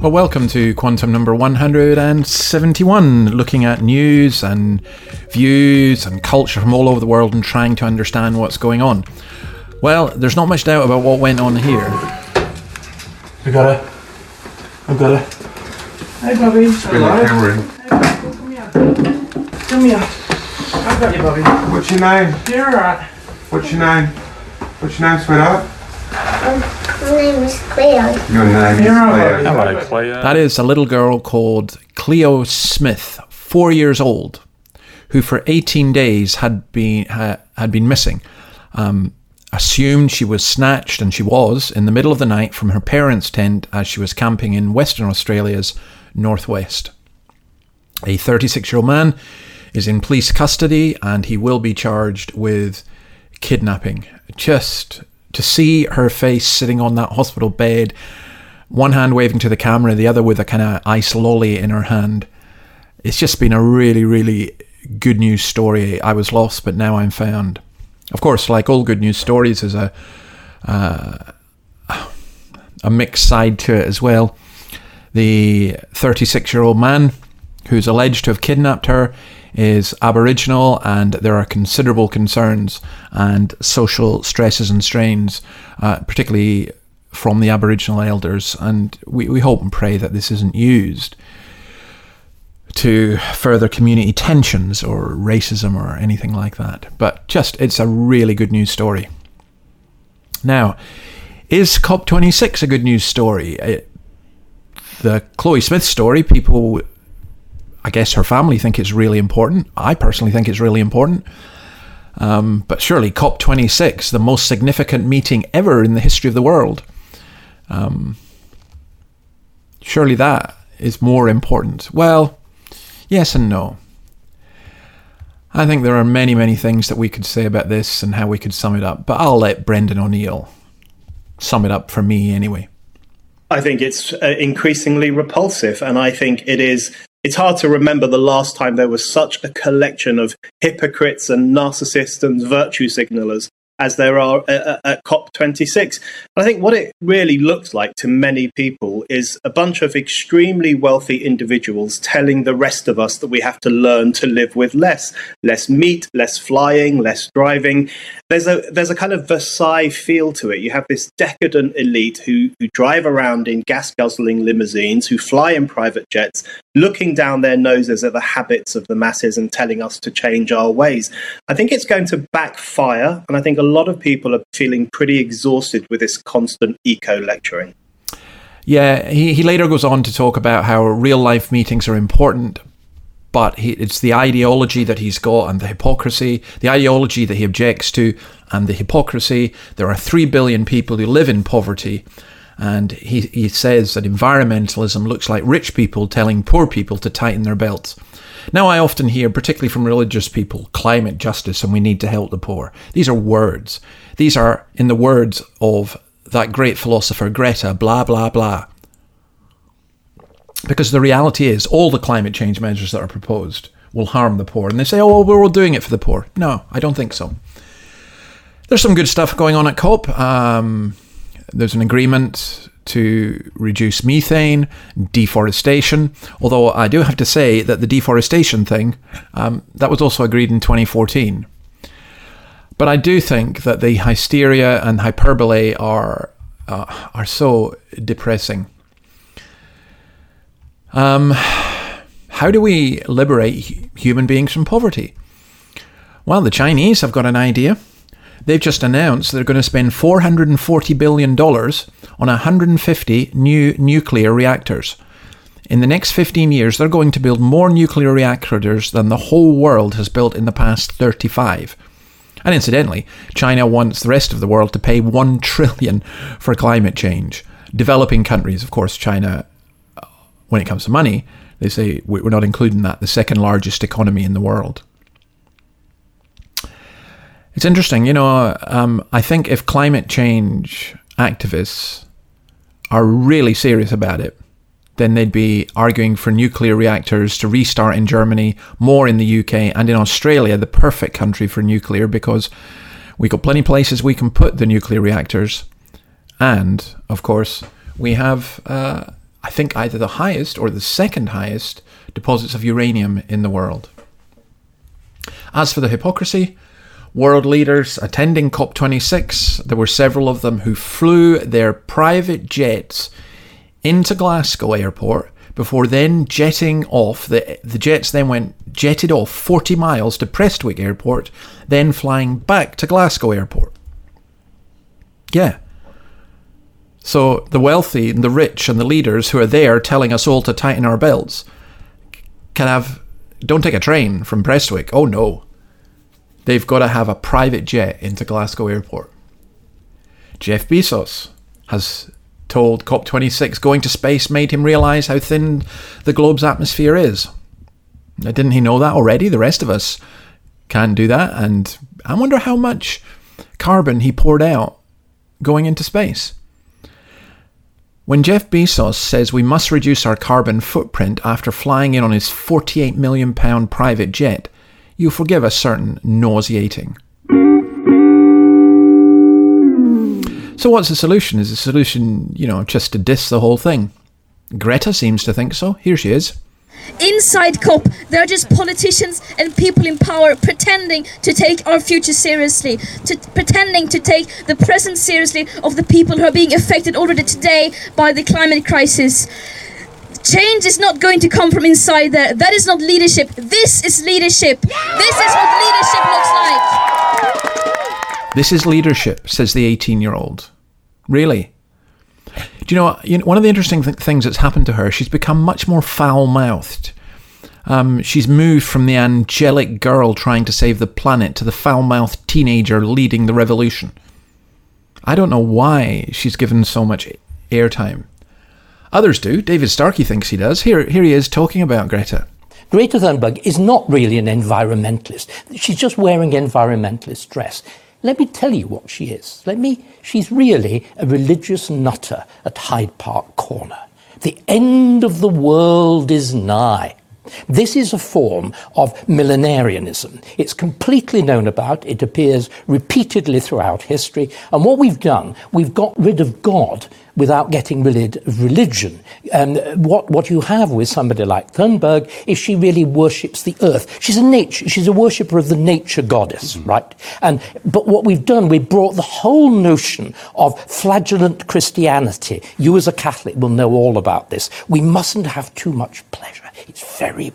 Well, welcome to Quantum number 171, looking at news and views and culture from all over the world and trying to understand what's going on. Well, there's not much doubt about what went on here. I got it. I got it. Hey, Bobby. Bring the camera in. Come here. Come here. I got you, Bobby. What's your name? You're alright. What's your name? What's your name, sweetheart? My name is Cleo. Your name is Cleo. right. Hello, Cleo. That is a little girl called Cleo Smith, four years old, who for 18 days had been ha, had been missing. Um, assumed she was snatched, and she was in the middle of the night from her parents' tent as she was camping in Western Australia's northwest. A 36 year old man is in police custody, and he will be charged with kidnapping. Just to see her face sitting on that hospital bed one hand waving to the camera, the other with a kind of ice lolly in her hand. It's just been a really, really good news story. I was lost, but now I'm found. Of course, like all good news stories, there's a uh, a mixed side to it as well. The 36 year old man who's alleged to have kidnapped her is Aboriginal, and there are considerable concerns and social stresses and strains, uh, particularly from the Aboriginal elders. And we, we hope and pray that this isn't used to further community tensions or racism or anything like that. But just, it's a really good news story. Now, is COP26 a good news story? It, the Chloe Smith story, people I guess her family think it's really important. I personally think it's really important. Um, but surely COP26, the most significant meeting ever in the history of the world, um, surely that is more important. Well, yes and no. I think there are many, many things that we could say about this and how we could sum it up, but I'll let Brendan O'Neill sum it up for me anyway. I think it's uh, increasingly repulsive, and I think it is it's hard to remember the last time there was such a collection of hypocrites and narcissists and virtue signalers as there are at, at COP26. I think what it really looks like to many people is a bunch of extremely wealthy individuals telling the rest of us that we have to learn to live with less, less meat, less flying, less driving. There's a there's a kind of Versailles feel to it. You have this decadent elite who who drive around in gas guzzling limousines, who fly in private jets, looking down their noses at the habits of the masses and telling us to change our ways. I think it's going to backfire, and I think a lot of people are feeling pretty exhausted with this constant eco lecturing. Yeah, he, he later goes on to talk about how real life meetings are important, but he, it's the ideology that he's got and the hypocrisy, the ideology that he objects to, and the hypocrisy. There are 3 billion people who live in poverty. And he, he says that environmentalism looks like rich people telling poor people to tighten their belts. Now, I often hear, particularly from religious people, climate justice and we need to help the poor. These are words. These are, in the words of that great philosopher Greta, blah, blah, blah. Because the reality is, all the climate change measures that are proposed will harm the poor. And they say, oh, well, we're all doing it for the poor. No, I don't think so. There's some good stuff going on at COP. Um, there's an agreement to reduce methane, deforestation. Although I do have to say that the deforestation thing, um, that was also agreed in 2014. But I do think that the hysteria and hyperbole are uh, are so depressing. Um, how do we liberate human beings from poverty? Well, the Chinese have got an idea. They've just announced they're going to spend $440 billion on 150 new nuclear reactors. In the next 15 years, they're going to build more nuclear reactors than the whole world has built in the past 35. And incidentally, China wants the rest of the world to pay 1 trillion for climate change. Developing countries, of course, China uh, when it comes to money, they say we- we're not including that, the second largest economy in the world. It's interesting, you know. Um, I think if climate change activists are really serious about it, then they'd be arguing for nuclear reactors to restart in Germany, more in the UK, and in Australia, the perfect country for nuclear because we've got plenty of places we can put the nuclear reactors, and of course we have, uh, I think, either the highest or the second highest deposits of uranium in the world. As for the hypocrisy, world leaders attending COP26, there were several of them who flew their private jets into Glasgow airport before then jetting off. The, the jets then went jetted off 40 miles to Prestwick airport, then flying back to Glasgow airport. Yeah. So the wealthy and the rich and the leaders who are there telling us all to tighten our belts can have don't take a train from Prestwick. Oh no. They've got to have a private jet into Glasgow airport. Jeff Bezos has told COP26 going to space made him realize how thin the globe's atmosphere is. Now, didn't he know that already? The rest of us can't do that. And I wonder how much carbon he poured out going into space. When Jeff Bezos says we must reduce our carbon footprint after flying in on his £48 million private jet, you'll forgive a certain nauseating. So, what's the solution? Is the solution, you know, just to diss the whole thing? Greta seems to think so. Here she is. Inside COP, they're just politicians and people in power pretending to take our future seriously, to pretending to take the present seriously of the people who are being affected already today by the climate crisis. Change is not going to come from inside there. That is not leadership. This is leadership. This is what leadership looks like. This is leadership, says the 18 year old. Really? Do you know, you know, one of the interesting th- things that's happened to her, she's become much more foul mouthed. Um, she's moved from the angelic girl trying to save the planet to the foul mouthed teenager leading the revolution. I don't know why she's given so much airtime. Others do. David Starkey thinks he does. Here, here he is talking about Greta. Greta Thunberg is not really an environmentalist. She's just wearing environmentalist dress. Let me tell you what she is. Let me, she's really a religious nutter at Hyde Park Corner. The end of the world is nigh. This is a form of millenarianism. It's completely known about. It appears repeatedly throughout history. And what we've done, we've got rid of God without getting rid of religion. And what, what you have with somebody like Thunberg is she really worships the earth. She's a nature, she's a worshipper of the nature goddess, mm-hmm. right? And, but what we've done, we've brought the whole notion of flagellant Christianity. You as a Catholic will know all about this. We mustn't have too much pleasure. It's very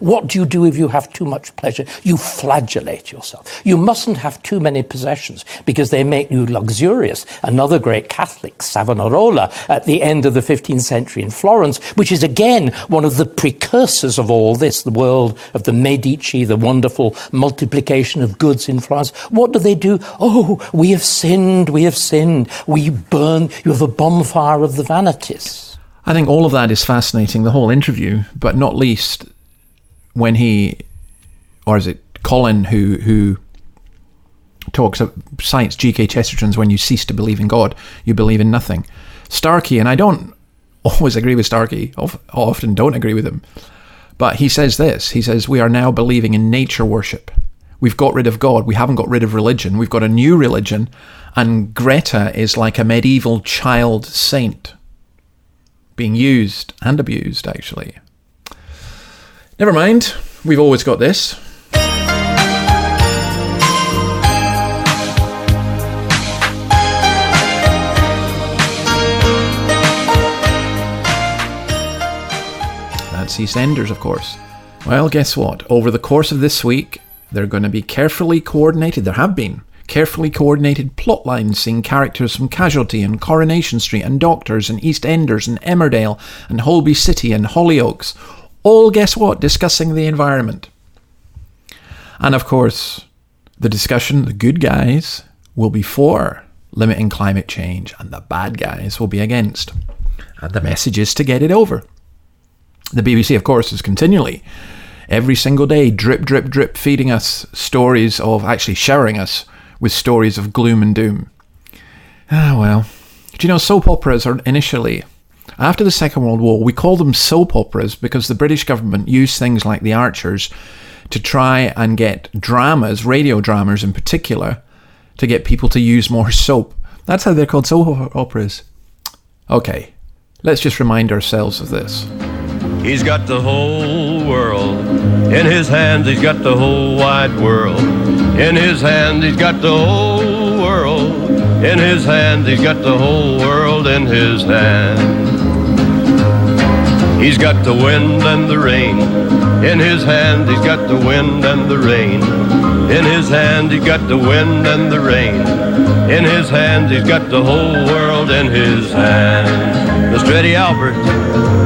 what do you do if you have too much pleasure? You flagellate yourself. You mustn't have too many possessions because they make you luxurious. Another great Catholic, Savonarola, at the end of the 15th century in Florence, which is again one of the precursors of all this, the world of the Medici, the wonderful multiplication of goods in Florence. What do they do? Oh, we have sinned, we have sinned. We burn, you have a bonfire of the vanities. I think all of that is fascinating, the whole interview, but not least when he, or is it Colin who who talks of cites G.K. Chesterton's "When you cease to believe in God, you believe in nothing." Starkey, and I don't always agree with Starkey. Often don't agree with him, but he says this. He says we are now believing in nature worship. We've got rid of God. We haven't got rid of religion. We've got a new religion, and Greta is like a medieval child saint being used and abused, actually. Never mind, we've always got this. That's EastEnders, of course. Well, guess what? Over the course of this week, they're going to be carefully coordinated. There have been carefully coordinated plot lines seeing characters from Casualty and Coronation Street and Doctors and EastEnders and Emmerdale and Holby City and Hollyoaks all guess what? Discussing the environment. And of course, the discussion, the good guys will be for limiting climate change and the bad guys will be against. And the message is to get it over. The BBC, of course, is continually, every single day, drip, drip, drip, feeding us stories of, actually showering us with stories of gloom and doom. Ah, well. Do you know, soap operas are initially, after the Second World War, we call them soap operas because the British government used things like The Archers to try and get dramas, radio dramas in particular, to get people to use more soap. That's how they're called soap operas. Okay, let's just remind ourselves of this. He's got the whole world in his hands. He's got the whole wide world in his hands. He's got the whole world in his hands. He's got the whole world in his hands. He's got the wind and the rain in his hand. He's got the wind and the rain in his hand. He's got the wind and the rain in his hands. He's got the whole world in his hand. Mr. Eddie Albert.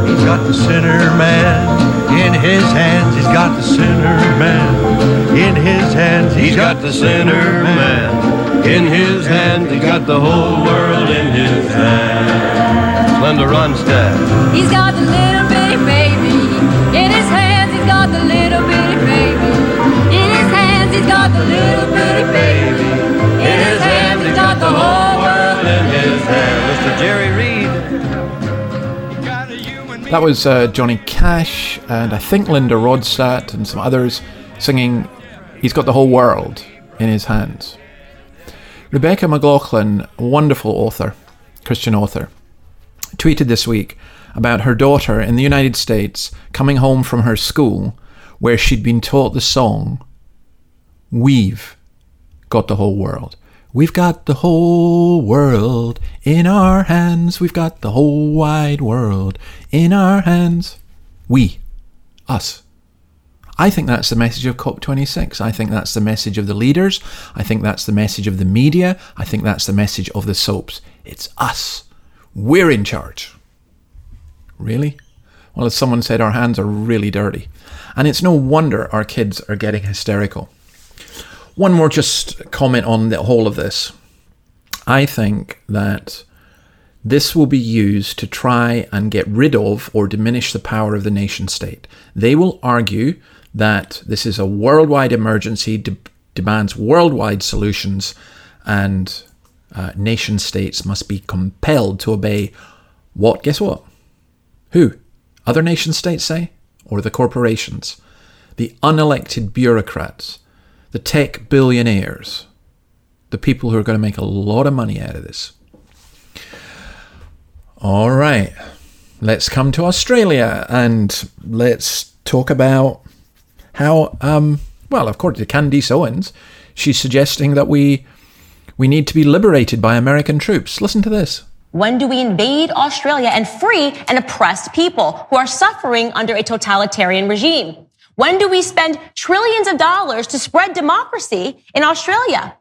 He's got the sinner man in his hands. He's got the sinner man in his hands. He's got the sinner man in his hands. He's got the whole world in his hands. Linda Ronstadt. He's got the little bitty baby in his hands. He's got the little bitty baby in his hands. He's got the little bitty baby in his hands. He's got the whole world in his hands. Mr. Jerry Reed. That was uh, Johnny Cash and I think Linda Ronstadt and some others singing He's Got the Whole World in His Hands. Rebecca McLaughlin, wonderful author, Christian author, tweeted this week about her daughter in the United States coming home from her school where she'd been taught the song We've Got the Whole World. We've got the whole world in our hands. We've got the whole wide world in our hands. We, us. I think that's the message of COP26. I think that's the message of the leaders. I think that's the message of the media. I think that's the message of the soaps. It's us. We're in charge. Really? Well, as someone said, our hands are really dirty. And it's no wonder our kids are getting hysterical. One more just comment on the whole of this. I think that this will be used to try and get rid of or diminish the power of the nation state. They will argue that this is a worldwide emergency, de- demands worldwide solutions, and uh, nation states must be compelled to obey what? Guess what? Who? Other nation states say? Or the corporations? The unelected bureaucrats? The tech billionaires? The people who are going to make a lot of money out of this? All right, let's come to Australia and let's talk about how, um, well, according to Candice Owens, she's suggesting that we we need to be liberated by American troops. Listen to this. When do we invade Australia and free an oppressed people who are suffering under a totalitarian regime? When do we spend trillions of dollars to spread democracy in Australia?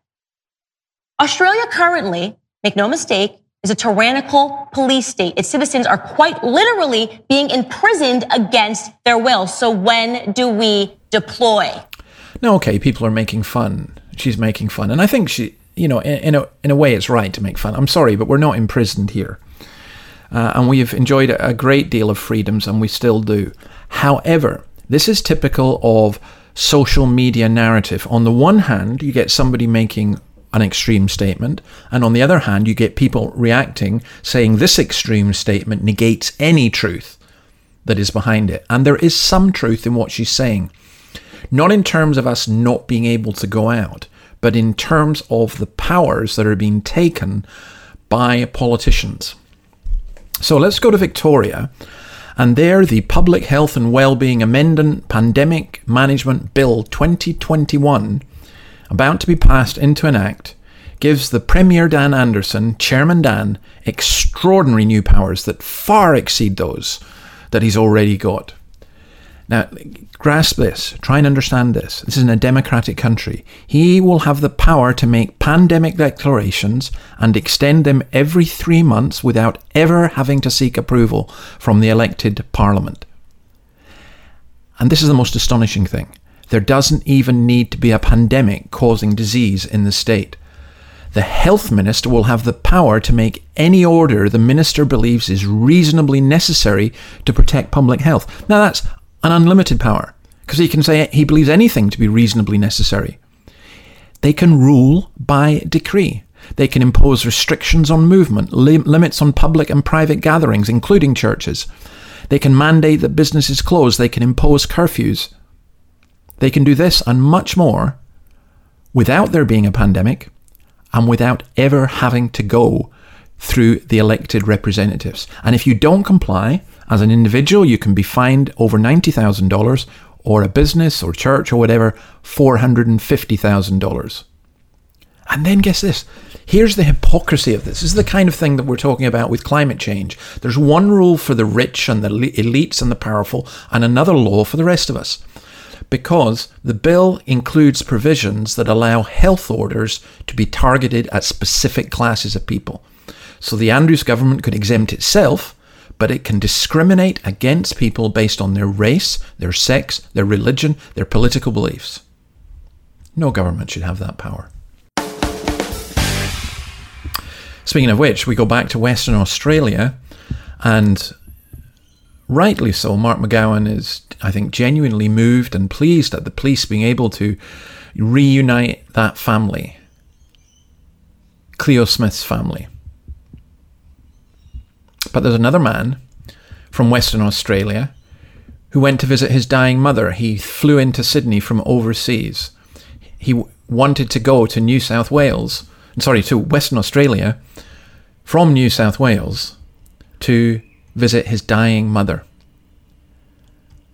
Australia currently, make no mistake, is a tyrannical police state. Its citizens are quite literally being imprisoned against their will. So when do we deploy? No, okay, people are making fun. She's making fun. And I think she, you know, in, in, a, in a way it's right to make fun. I'm sorry, but we're not imprisoned here. Uh, and we've enjoyed a great deal of freedoms, and we still do. However, this is typical of social media narrative. On the one hand, you get somebody making an extreme statement, and on the other hand, you get people reacting saying this extreme statement negates any truth that is behind it. And there is some truth in what she's saying. Not in terms of us not being able to go out, but in terms of the powers that are being taken by politicians. So let's go to Victoria. And there, the Public Health and Wellbeing Amendment Pandemic Management Bill 2021, about to be passed into an act, gives the Premier Dan Andrews, Chairman Dan, extraordinary new powers that far exceed those that he's already got. Now, grasp this, try and understand this. This is in a democratic country. He will have the power to make pandemic declarations and extend them every three months without ever having to seek approval from the elected parliament. And this is the most astonishing thing. There doesn't even need to be a pandemic causing disease in the state. The health minister will have the power to make any order the minister believes is reasonably necessary to protect public health. Now, that's an unlimited power because he can say he believes anything to be reasonably necessary. They can rule by decree. They can impose restrictions on movement, lim- limits on public and private gatherings, including churches. They can mandate that businesses close. They can impose curfews. They can do this and much more without there being a pandemic and without ever having to go through the elected representatives. And if you don't comply, as an individual, you can be fined over $90,000 or a business or church or whatever, $450,000. And then guess this. Here's the hypocrisy of this. This is the kind of thing that we're talking about with climate change. There's one rule for the rich and the elites and the powerful, and another law for the rest of us. Because the bill includes provisions that allow health orders to be targeted at specific classes of people. So the Andrews government could exempt itself, but it can discriminate against people based on their race, their sex, their religion, their political beliefs. No government should have that power. Speaking of which, we go back to Western Australia, and rightly so, Mark McGowan is, I think, genuinely moved and pleased at the police being able to reunite that family, Cleo Smith's family. But there's another man from Western Australia who went to visit his dying mother. He flew into Sydney from overseas. He wanted to go to New South Wales sorry, to Western Australia from New South Wales to visit his dying mother.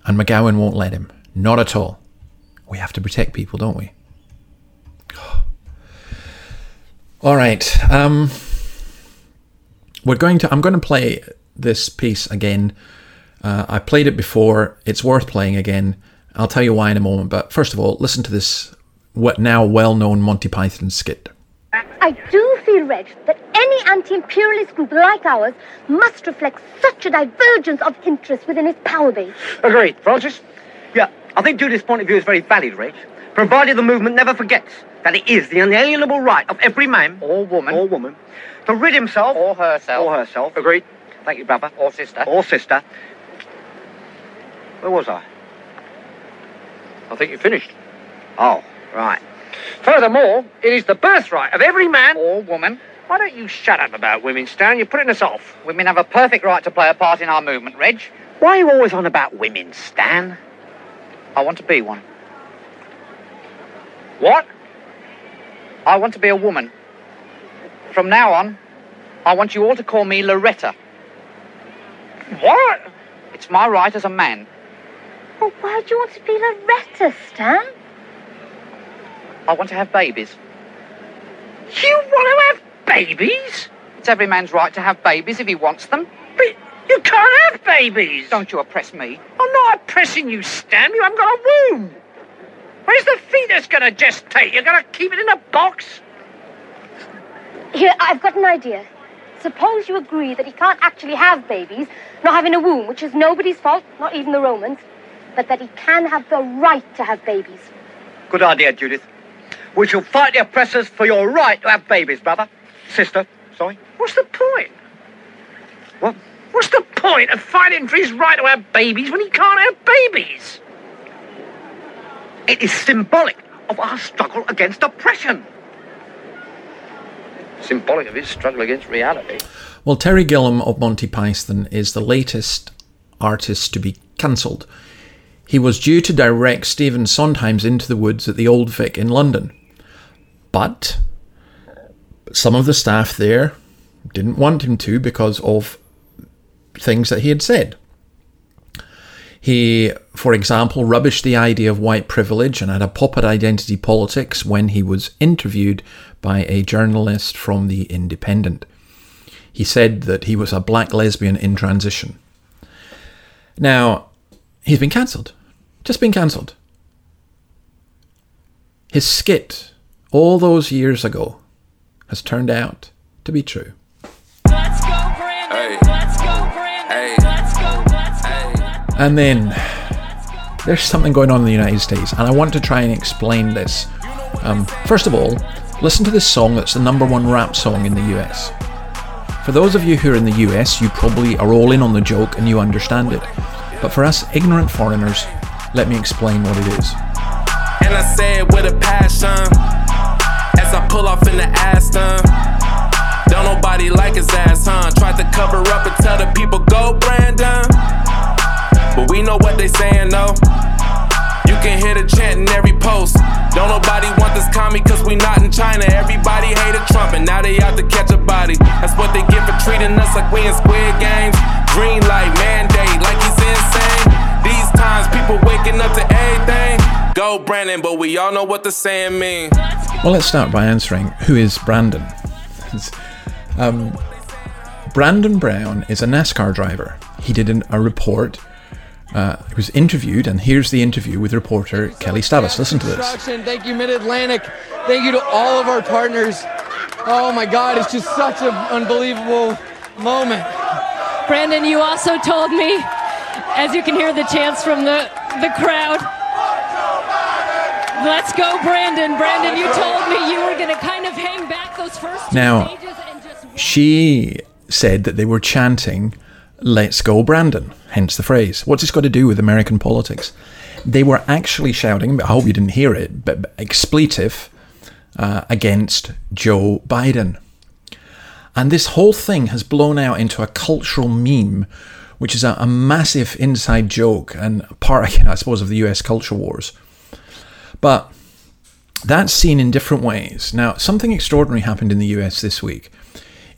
And McGowan won't let him. Not at all. We have to protect people, don't we? All right. Um, we're going to. I'm going to play this piece again. Uh, I played it before. It's worth playing again. I'll tell you why in a moment. But first of all, listen to this what now well-known Monty Python skit. I do feel, Reg, that any anti-imperialist group like ours must reflect such a divergence of interest within its power base. Agreed. Francis? Yeah, I think Judith's point of view is very valid, Reg. Provided the movement never forgets that it is the unalienable right of every man or woman or woman to rid himself or herself or herself. Agreed. Thank you, brother. Or sister. Or sister. Where was I? I think you finished. Oh, right. Furthermore, it is the birthright of every man or woman. Why don't you shut up about women, Stan? You're putting us off. Women have a perfect right to play a part in our movement, Reg. Why are you always on about women, Stan? I want to be one. What? I want to be a woman. From now on, I want you all to call me Loretta. What? It's my right as a man. Well, why do you want to be Loretta, Stan? I want to have babies. You want to have babies? It's every man's right to have babies if he wants them. But you can't have babies. Don't you oppress me. I'm not oppressing you, Stan. You haven't got a womb. Where's the fetus going to gestate? You're going to keep it in a box? Here, I've got an idea. Suppose you agree that he can't actually have babies, not having a womb, which is nobody's fault, not even the Romans, but that he can have the right to have babies. Good idea, Judith. We shall fight the oppressors for your right to have babies, brother. Sister, sorry. What's the point? What? What's the point of fighting for his right to have babies when he can't have babies? It is symbolic of our struggle against oppression. Symbolic of his struggle against reality. Well, Terry Gilliam of Monty Python is the latest artist to be cancelled. He was due to direct Stephen Sondheim's Into the Woods at the Old Vic in London. But some of the staff there didn't want him to because of things that he had said. He, for example, rubbished the idea of white privilege and had a pop at identity politics when he was interviewed by a journalist from The Independent. He said that he was a black lesbian in transition. Now, he's been cancelled. Just been cancelled. His skit all those years ago has turned out to be true. And then there's something going on in the United States, and I want to try and explain this. Um, first of all, Listen to this song that's the number one rap song in the US. For those of you who are in the US, you probably are all in on the joke and you understand it. But for us ignorant foreigners, let me explain what it is. And I say it with a passion as I pull off in the Aston. Don't nobody like his ass, huh? Tried to cover up and tell the people, go Brandon. But we know what they saying, though. You can hear the chant in every post. Don't nobody want this commie cause we not in China. Everybody hated Trump and now they out to catch a body. That's what they get for treating us like we in squid games. Green light mandate like he's insane. These times people waking up to everything. Go Brandon, but we all know what the saying mean. Well, let's start by answering who is Brandon? um, Brandon Brown is a NASCAR driver. He did an, a report. Uh, he was interviewed, and here's the interview with reporter Kelli Stavast. Listen to this. Thank you, Mid Atlantic. Thank you to all of our partners. Oh my God, it's just such an unbelievable moment. Brandon, you also told me, as you can hear the chants from the, the crowd, let's go, Brandon. Brandon, you told me you were going to kind of hang back those first two Now, stages and just she said that they were chanting, Let's go, Brandon, hence the phrase. What's this got to do with American politics? They were actually shouting, I hope you didn't hear it, but expletive uh, against Joe Biden. And this whole thing has blown out into a cultural meme, which is a, a massive inside joke and part, again, I suppose, of the US culture wars. But that's seen in different ways. Now, something extraordinary happened in the US this week.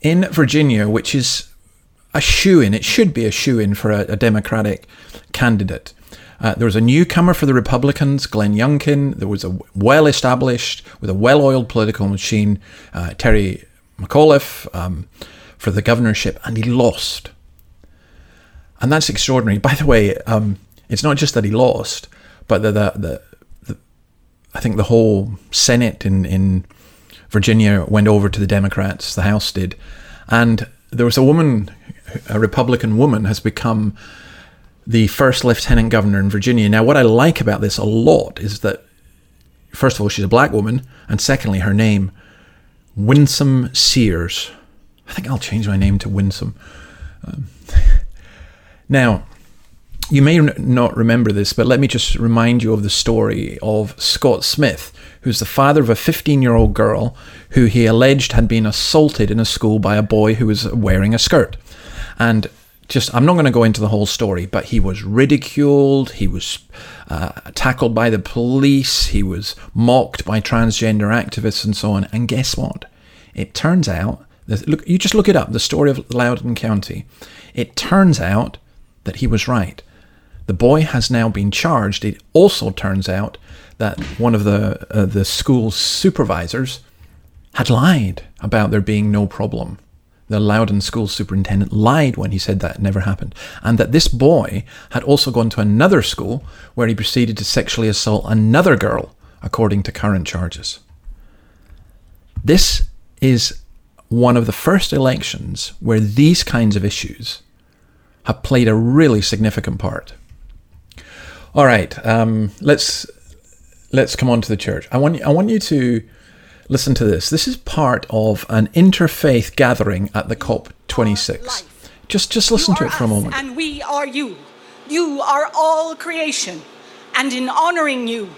In Virginia, which is a shoe in, it should be a shoe in for a, a Democratic candidate. Uh, there was a newcomer for the Republicans, Glenn Youngkin. There was a well established, with a well oiled political machine, uh, Terry McAuliffe um, for the governorship, and he lost. And that's extraordinary. By the way, um, it's not just that he lost, but the, the, the, the I think the whole Senate in, in Virginia went over to the Democrats, the House did. And there was a woman, a Republican woman, has become the first lieutenant governor in Virginia. Now, what I like about this a lot is that, first of all, she's a black woman, and secondly, her name, Winsome Sears. I think I'll change my name to Winsome. Um, now, you may not remember this, but let me just remind you of the story of Scott Smith, who's the father of a 15 year old girl who he alleged had been assaulted in a school by a boy who was wearing a skirt. And just, I'm not going to go into the whole story, but he was ridiculed, he was uh, tackled by the police, he was mocked by transgender activists, and so on. And guess what? It turns out, look, you just look it up, the story of Loudoun County. It turns out that he was right. The boy has now been charged. It also turns out that one of the uh, the school's supervisors had lied about there being no problem. The Loudoun school superintendent lied when he said that it never happened, and that this boy had also gone to another school where he proceeded to sexually assault another girl, according to current charges. This is one of the first elections where these kinds of issues have played a really significant part. All right, um, let's let's come on to the church. I want I want you to listen to this. This is part of an interfaith gathering at the COP 26. Just just listen to it for a moment. And we are you. You are all creation. And in honoring you,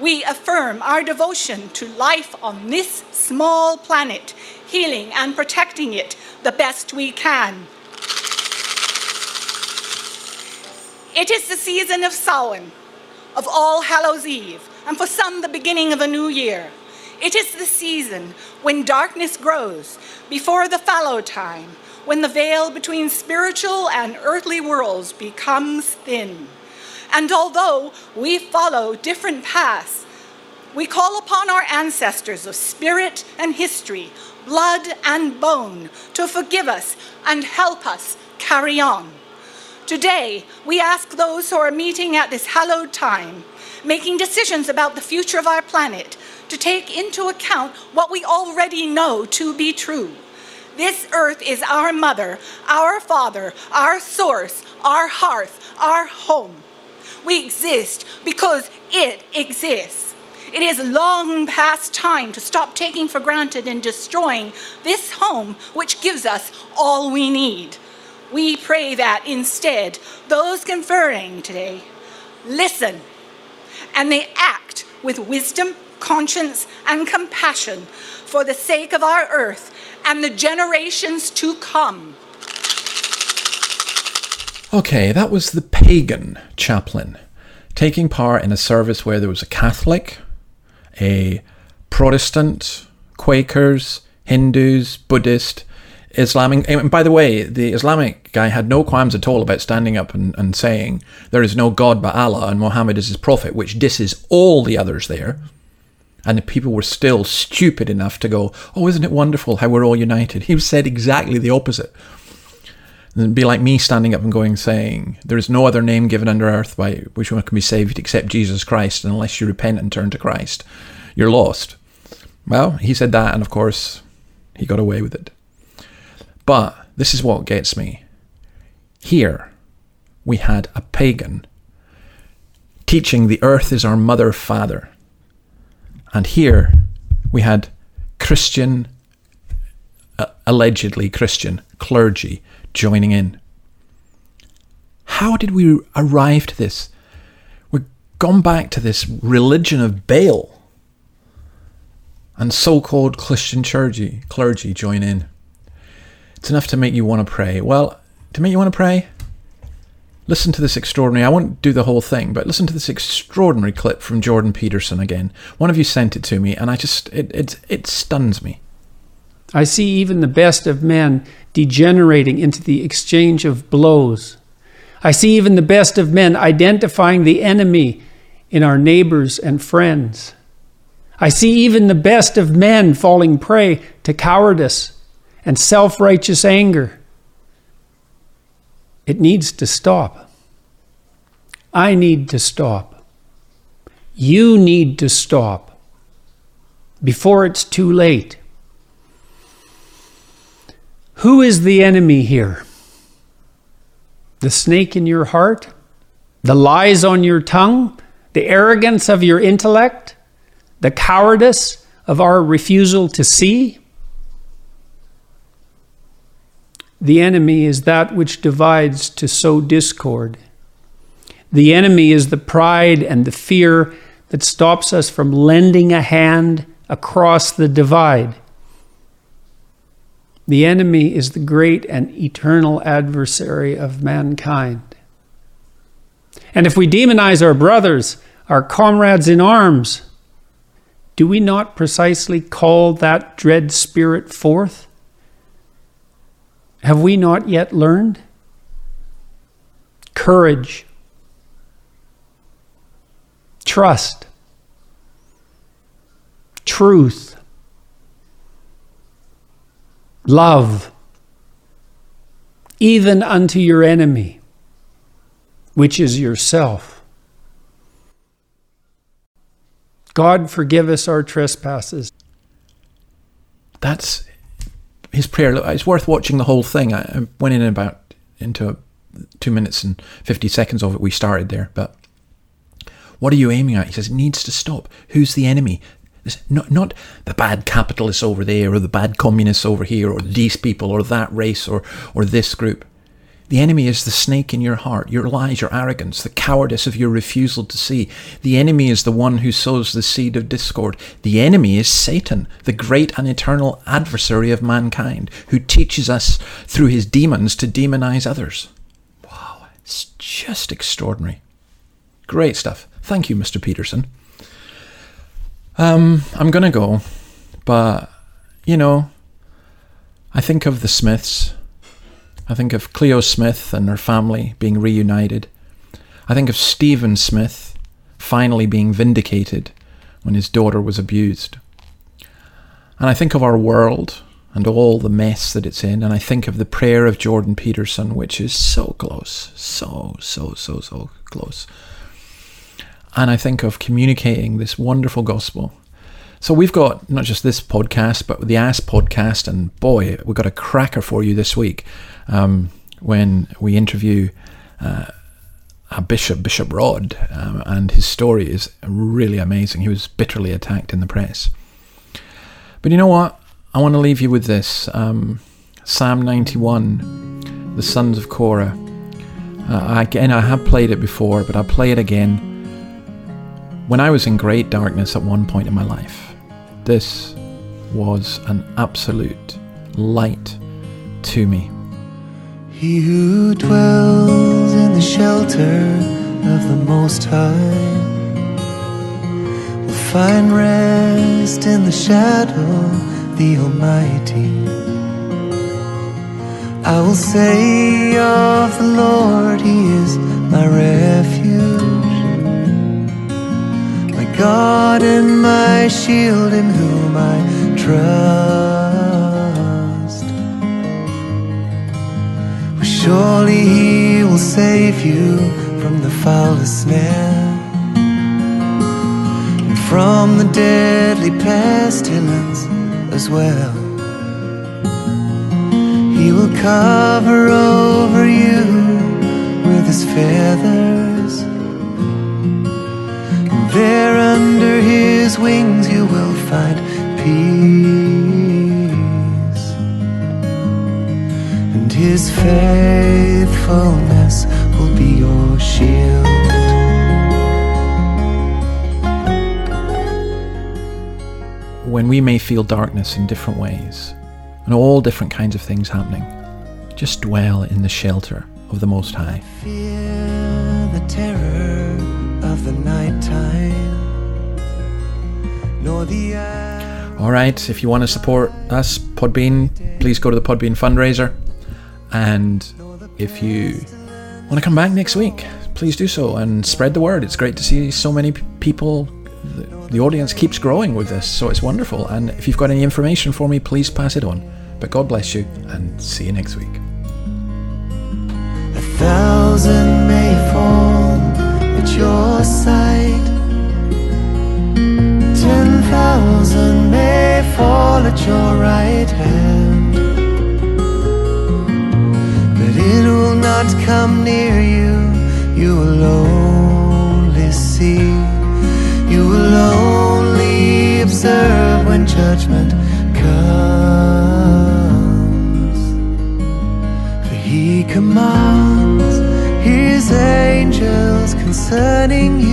we affirm our devotion to life on this small planet, healing and protecting it the best we can. It is the season of Samhain, of All Hallows Eve, and for some, the beginning of a new year. It is the season when darkness grows before the fallow time, when the veil between spiritual and earthly worlds becomes thin. And although we follow different paths, we call upon our ancestors of spirit and history, blood and bone, to forgive us and help us carry on. Today, we ask those who are meeting at this hallowed time, making decisions about the future of our planet, to take into account what we already know to be true. This earth is our mother, our father, our source, our hearth, our home. We exist because it exists. It is long past time to stop taking for granted and destroying this home which gives us all we need. We pray that instead, those conferring today listen and they act with wisdom, conscience, and compassion for the sake of our earth and the generations to come. Okay, that was the pagan chaplain taking part in a service where there was a Catholic, a Protestant, Quakers, Hindus, Buddhist, Islamic. And by the way, the Islamic guy had no qualms at all about standing up and, and saying there is no God but Allah and Muhammad is his prophet, which disses all the others there. And the people were still stupid enough to go, Oh, isn't it wonderful how we're all united? He said exactly the opposite. It'd be like me standing up and going, saying, There is no other name given under earth by which one can be saved except Jesus Christ, and unless you repent and turn to Christ, you're lost. Well, he said that, and of course, he got away with it. But this is what gets me. Here, we had a pagan teaching the earth is our mother father. And here, we had Christian, uh, allegedly Christian, clergy joining in. How did we arrive to this? We've gone back to this religion of Baal. And so called Christian clergy, clergy join in. It's enough to make you want to pray. Well, to make you want to pray, listen to this extraordinary. I won't do the whole thing, but listen to this extraordinary clip from Jordan Peterson again. One of you sent it to me, and I just it it, it stuns me. I see even the best of men degenerating into the exchange of blows. I see even the best of men identifying the enemy in our neighbors and friends. I see even the best of men falling prey to cowardice and self righteous anger. It needs to stop. I need to stop. You need to stop before it's too late. Who is the enemy here? The snake in your heart? The lies on your tongue? The arrogance of your intellect? The cowardice of our refusal to see? The enemy is that which divides to sow discord. The enemy is the pride and the fear that stops us from lending a hand across the divide. The enemy is the great and eternal adversary of mankind. And if we demonize our brothers, our comrades in arms, do we not precisely call that dread spirit forth? Have we not yet learned? Courage, trust, truth, love, even unto your enemy, which is yourself. God forgive us our trespasses. That's his prayer. It's worth watching the whole thing. I I went in about into two minutes and fifty seconds of it. We started there, but what are you aiming at? He says it needs to stop. Who's the enemy? It's not not the bad capitalists over there, or the bad communists over here, or these people, or that race, or or this group. The enemy is the snake in your heart, your lies, your arrogance, the cowardice of your refusal to see. The enemy is the one who sows the seed of discord. The enemy is Satan, the great and eternal adversary of mankind, who teaches us through his demons to demonize others. Wow, it's just extraordinary. Great stuff. Thank you, Mr. Peterson. Um, I'm gonna go, but you know, I think of the Smiths. I think of Cleo Smith and her family being reunited. I think of Stephen Smith finally being vindicated when his daughter was abused. And I think of our world and all the mess that it's in, and I think of the prayer of Jordan Peterson, which is so close, so, so, so, so close. And I think of communicating this wonderful gospel. So we've got not just this podcast, but the Ask podcast, and boy, we've got a cracker for you this week um, when we interview uh, a bishop, Bishop Rod, um, and his story is really amazing. He was bitterly attacked in the press. But you know what? I want to leave you with this um, Psalm 91, the sons of Korah. Uh, again, I have played it before, but I'll play it again. When I was in great darkness at one point in my life, this was an absolute light to me. He who dwells in the shelter of the Most High will find rest in the shadow of the Almighty. I will say of the Lord, He is my refuge, God and my shield, in whom I trust. Surely he will save you from the foulest snare and from the deadly pestilence as well. He will cover over you with his feathers, and there his wings you will find peace and his faithfulness will be your shield. When we may feel darkness in different ways, and all different kinds of things happening, just dwell in the shelter of the Most High. Fear the terror of the nighttime, All right, if you want to support us, Podbean, please go to the Podbean fundraiser. And if you want to come back next week, please do so and spread the word. It's great to see so many people. The, audience keeps growing with this, so it's wonderful. And if you've got any information for me, please pass it on. But God bless you and see you next week. A thousand may fall at your side, at your right hand, but it will not come near you. You will only see, you will only observe when judgment comes. For he commands his angels concerning you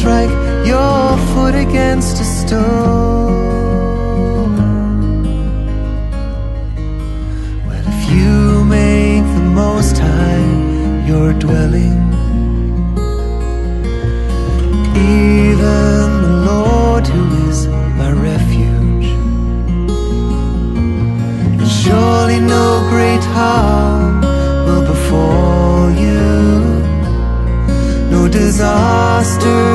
strike your foot against a stone. Well, if you make the Most High your dwelling, even the Lord who is my refuge, and surely no great harm will befall you, no disaster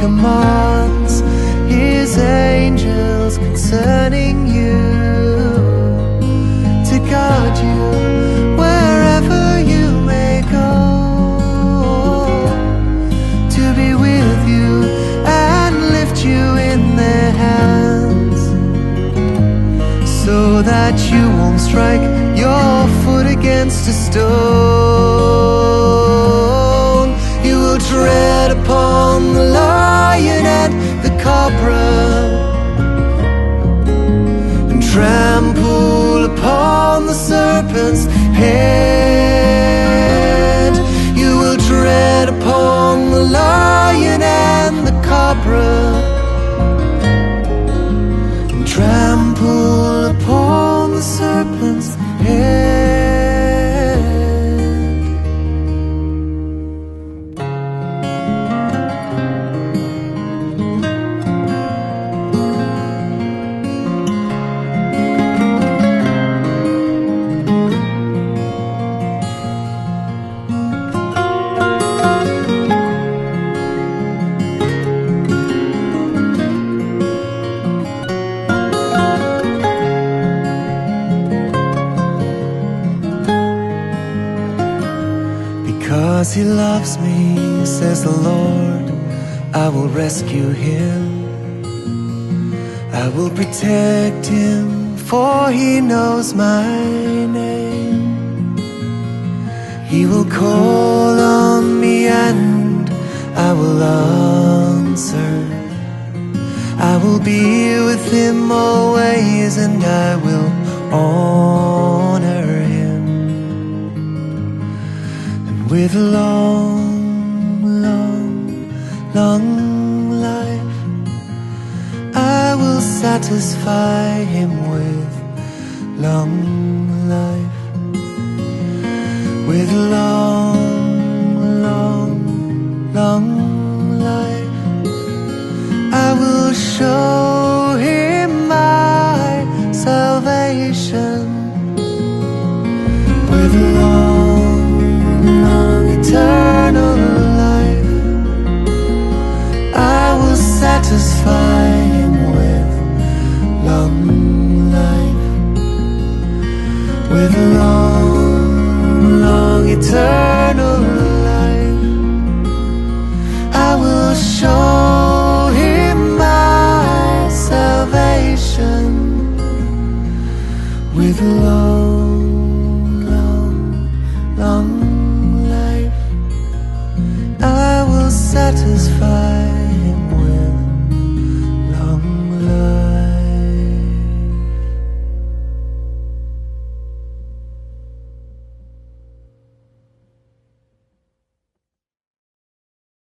commands his angels concerning you to guard you wherever you may go, to be with you and lift you in their hands, so that you won't strike your foot against a stone. You will tread upon the lion and the cobra loves me, says the Lord, I will rescue him. I will protect him, for he knows my name. He will call on me and I will answer. I will be with him always and I will honor with a long, long, long life, I will satisfy him